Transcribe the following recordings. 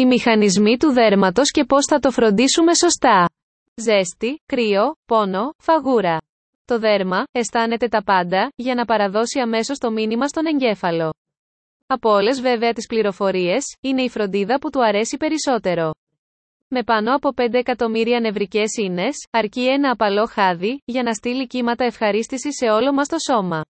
Οι μηχανισμοί του δέρματος και πώς θα το φροντίσουμε σωστά. Ζέστη, κρύο, πόνο, φαγούρα. Το δέρμα αισθάνεται τα πάντα για να παραδώσει αμέσως το μήνυμα στον εγκέφαλο. Από όλες βέβαια τις πληροφορίες, είναι η φροντίδα που του αρέσει περισσότερο. Με πάνω από 5 εκατομμύρια νευρικές ίνες, αρκεί ένα απαλό χάδι, για να στείλει κύματα ευχαρίστησης σε όλο μας το σώμα.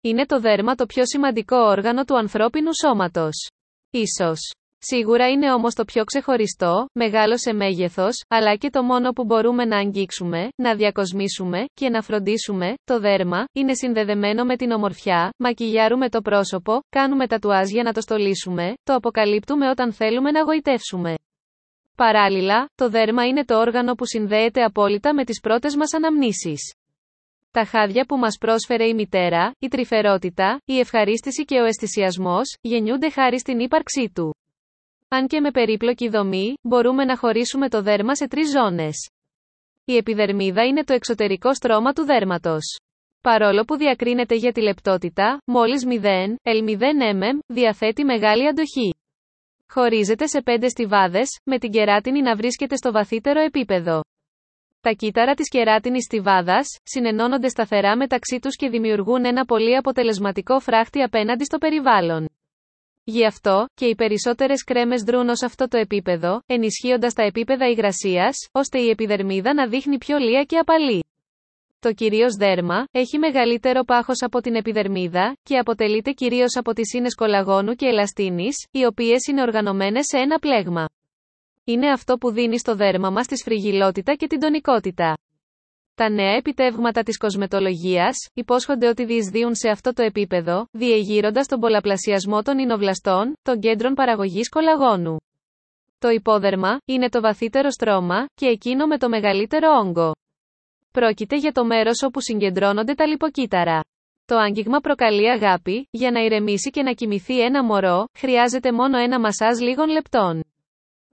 Είναι το δέρμα το πιο σημαντικό όργανο του ανθρώπινου σώματος. Ίσως. Σίγουρα είναι όμως το πιο ξεχωριστό, μεγάλο σε μέγεθος, αλλά και το μόνο που μπορούμε να αγγίξουμε, να διακοσμήσουμε και να φροντίσουμε. Το δέρμα είναι συνδεδεμένο με την ομορφιά, μακιγιάρουμε το πρόσωπο, κάνουμε τατουάζ για να το στολίσουμε, το αποκαλύπτουμε όταν θέλουμε να γοητεύσουμε. Παράλληλα, το δέρμα είναι το όργανο που συνδέεται απόλυτα με τις πρώτες μας αναμνήσεις. Τα χάδια που μας πρόσφερε η μητέρα, η τρυφερότητα, η ευχαρίστηση και ο αισθησιασμός, γεννιούνται χάρη στην ύπαρξή του. Αν και με περίπλοκη δομή, μπορούμε να χωρίσουμε το δέρμα σε τρεις ζώνες. Η επιδερμίδα είναι το εξωτερικό στρώμα του δέρματος. Παρόλο που διακρίνεται για τη λεπτότητα, μόλις 0, L0 mm, διαθέτει μεγάλη αντοχή. Χωρίζεται σε πέντε στιβάδες, με την κεράτινη να βρίσκεται στο βαθύτερο επίπεδο. Τα κύτταρα της κεράτινης στιβάδας, συνενώνονται σταθερά μεταξύ τους και δημιουργούν ένα πολύ αποτελεσματικό φράχτη απέναντι στο περιβάλλον. Γι' αυτό, και οι περισσότερες κρέμες δρούν ως αυτό το επίπεδο, ενισχύοντας τα επίπεδα υγρασίας, ώστε η επιδερμίδα να δείχνει πιο λία και απαλή. Το κυρίως δέρμα έχει μεγαλύτερο πάχος από την επιδερμίδα και αποτελείται κυρίως από τις ίνες κολαγόνου και ελαστίνης, οι οποίες είναι οργανωμένες σε ένα πλέγμα. Είναι αυτό που δίνει στο δέρμα μας τη σφριγιλότητα και την τονικότητα. Τα νέα επιτεύγματα της κοσμετολογίας υπόσχονται ότι διεισδύουν σε αυτό το επίπεδο, διεγείροντας τον πολλαπλασιασμό των εινοβλαστών, των κέντρων παραγωγής κολαγόνου. Το υπόδερμα είναι το βαθύτερο στρώμα και εκείνο με το μεγαλύτερο όγκο. Πρόκειται για το μέρος όπου συγκεντρώνονται τα λιποκύτταρα. Το άγγιγμα προκαλεί αγάπη, για να ηρεμήσει και να κοιμηθεί ένα μωρό, χρειάζεται μόνο ένα μασάζ λίγων λεπτών.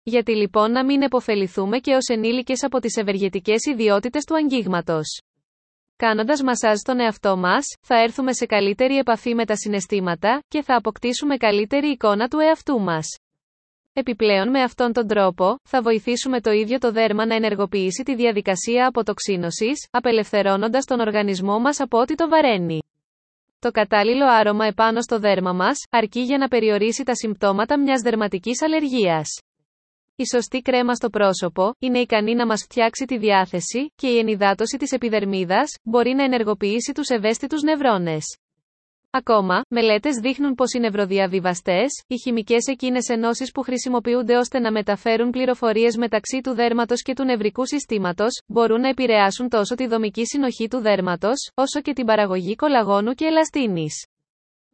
Γιατί λοιπόν να μην επωφεληθούμε και ως ενήλικες από τις ευεργετικές ιδιότητες του αγγίγματος. Κάνοντας μασάζ στον εαυτό μας, θα έρθουμε σε καλύτερη επαφή με τα συναισθήματα και θα αποκτήσουμε καλύτερη εικόνα του εαυτού μας. Επιπλέον με αυτόν τον τρόπο, θα βοηθήσουμε το ίδιο το δέρμα να ενεργοποιήσει τη διαδικασία αποτοξίνωσης, απελευθερώνοντας τον οργανισμό μας από ό,τι το βαραίνει. Το κατάλληλο άρωμα επάνω στο δέρμα μας, αρκεί για να περιορίσει τα συμπτώματα μιας δερματικής αλλεργίας. Η σωστή κρέμα στο πρόσωπο είναι ικανή να μας φτιάξει τη διάθεση και η ενυδάτωση της επιδερμίδας μπορεί να ενεργοποιήσει τους ευαίσθητους νευρώνες. Ακόμα, μελέτες δείχνουν πως οι νευροδιαβιβαστές, οι χημικές εκείνες ενώσεις που χρησιμοποιούνται ώστε να μεταφέρουν πληροφορίες μεταξύ του δέρματος και του νευρικού συστήματος, μπορούν να επηρεάσουν τόσο τη δομική συνοχή του δέρματος, όσο και την παραγωγή κολαγόνου και ελαστίνης.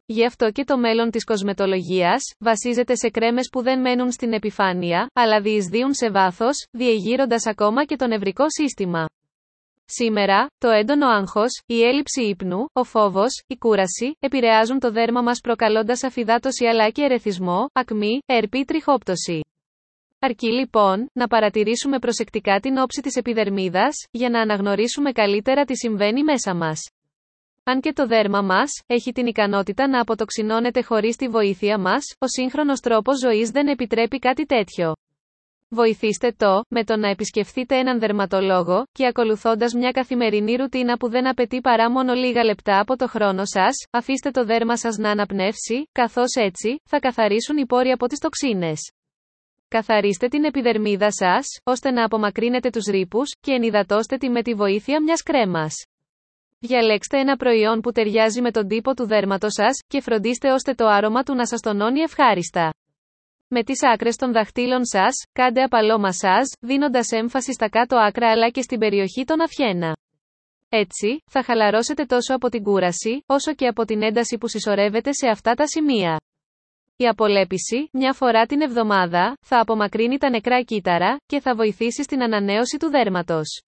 Γι' αυτό και το μέλλον της κοσμετολογίας, βασίζεται σε κρέμες που δεν μένουν στην επιφάνεια, αλλά διεισδύουν σε βάθος, διεγείροντας ακόμα και το νευρικό σύστημα. Σήμερα, το έντονο άγχος, η έλλειψη ύπνου, ο φόβος, η κούραση, επηρεάζουν το δέρμα μας προκαλώντας αφυδάτωση αλλά και ερεθισμό, ακμή, ερπή τριχόπτωση. Αρκεί λοιπόν, να παρατηρήσουμε προσεκτικά την όψη της επιδερμίδας, για να αναγνωρίσουμε καλύτερα τι συμβαίνει μέσα μας. Αν και το δέρμα μας έχει την ικανότητα να αποτοξινώνεται χωρίς τη βοήθεια μας, ο σύγχρονος τρόπος ζωής δεν επιτρέπει κάτι τέτοιο. Βοηθήστε το, με το να επισκεφθείτε έναν δερματολόγο, και ακολουθώντας μια καθημερινή ρουτίνα που δεν απαιτεί παρά μόνο λίγα λεπτά από το χρόνο σας, αφήστε το δέρμα σας να αναπνεύσει, καθώς έτσι, θα καθαρίσουν οι πόροι από τις τοξίνες. Καθαρίστε την επιδερμίδα σας, ώστε να απομακρύνετε τους ρήπους, και ενυδατώστε τη με τη βοήθεια μιας κρέμας. Διαλέξτε ένα προϊόν που ταιριάζει με τον τύπο του δέρματος σας και φροντίστε ώστε το άρωμα του να σας τονώνει ευχάριστα. Με τις άκρες των δαχτύλων σας, κάντε απαλό μασάζ, δίνοντας έμφαση στα κάτω άκρα αλλά και στην περιοχή των αφιένα. Έτσι, θα χαλαρώσετε τόσο από την κούραση, όσο και από την ένταση που συσσωρεύεται σε αυτά τα σημεία. Η απολέπιση, μια φορά την εβδομάδα, θα απομακρύνει τα νεκρά κύτταρα και θα βοηθήσει στην ανανέωση του δέρματος.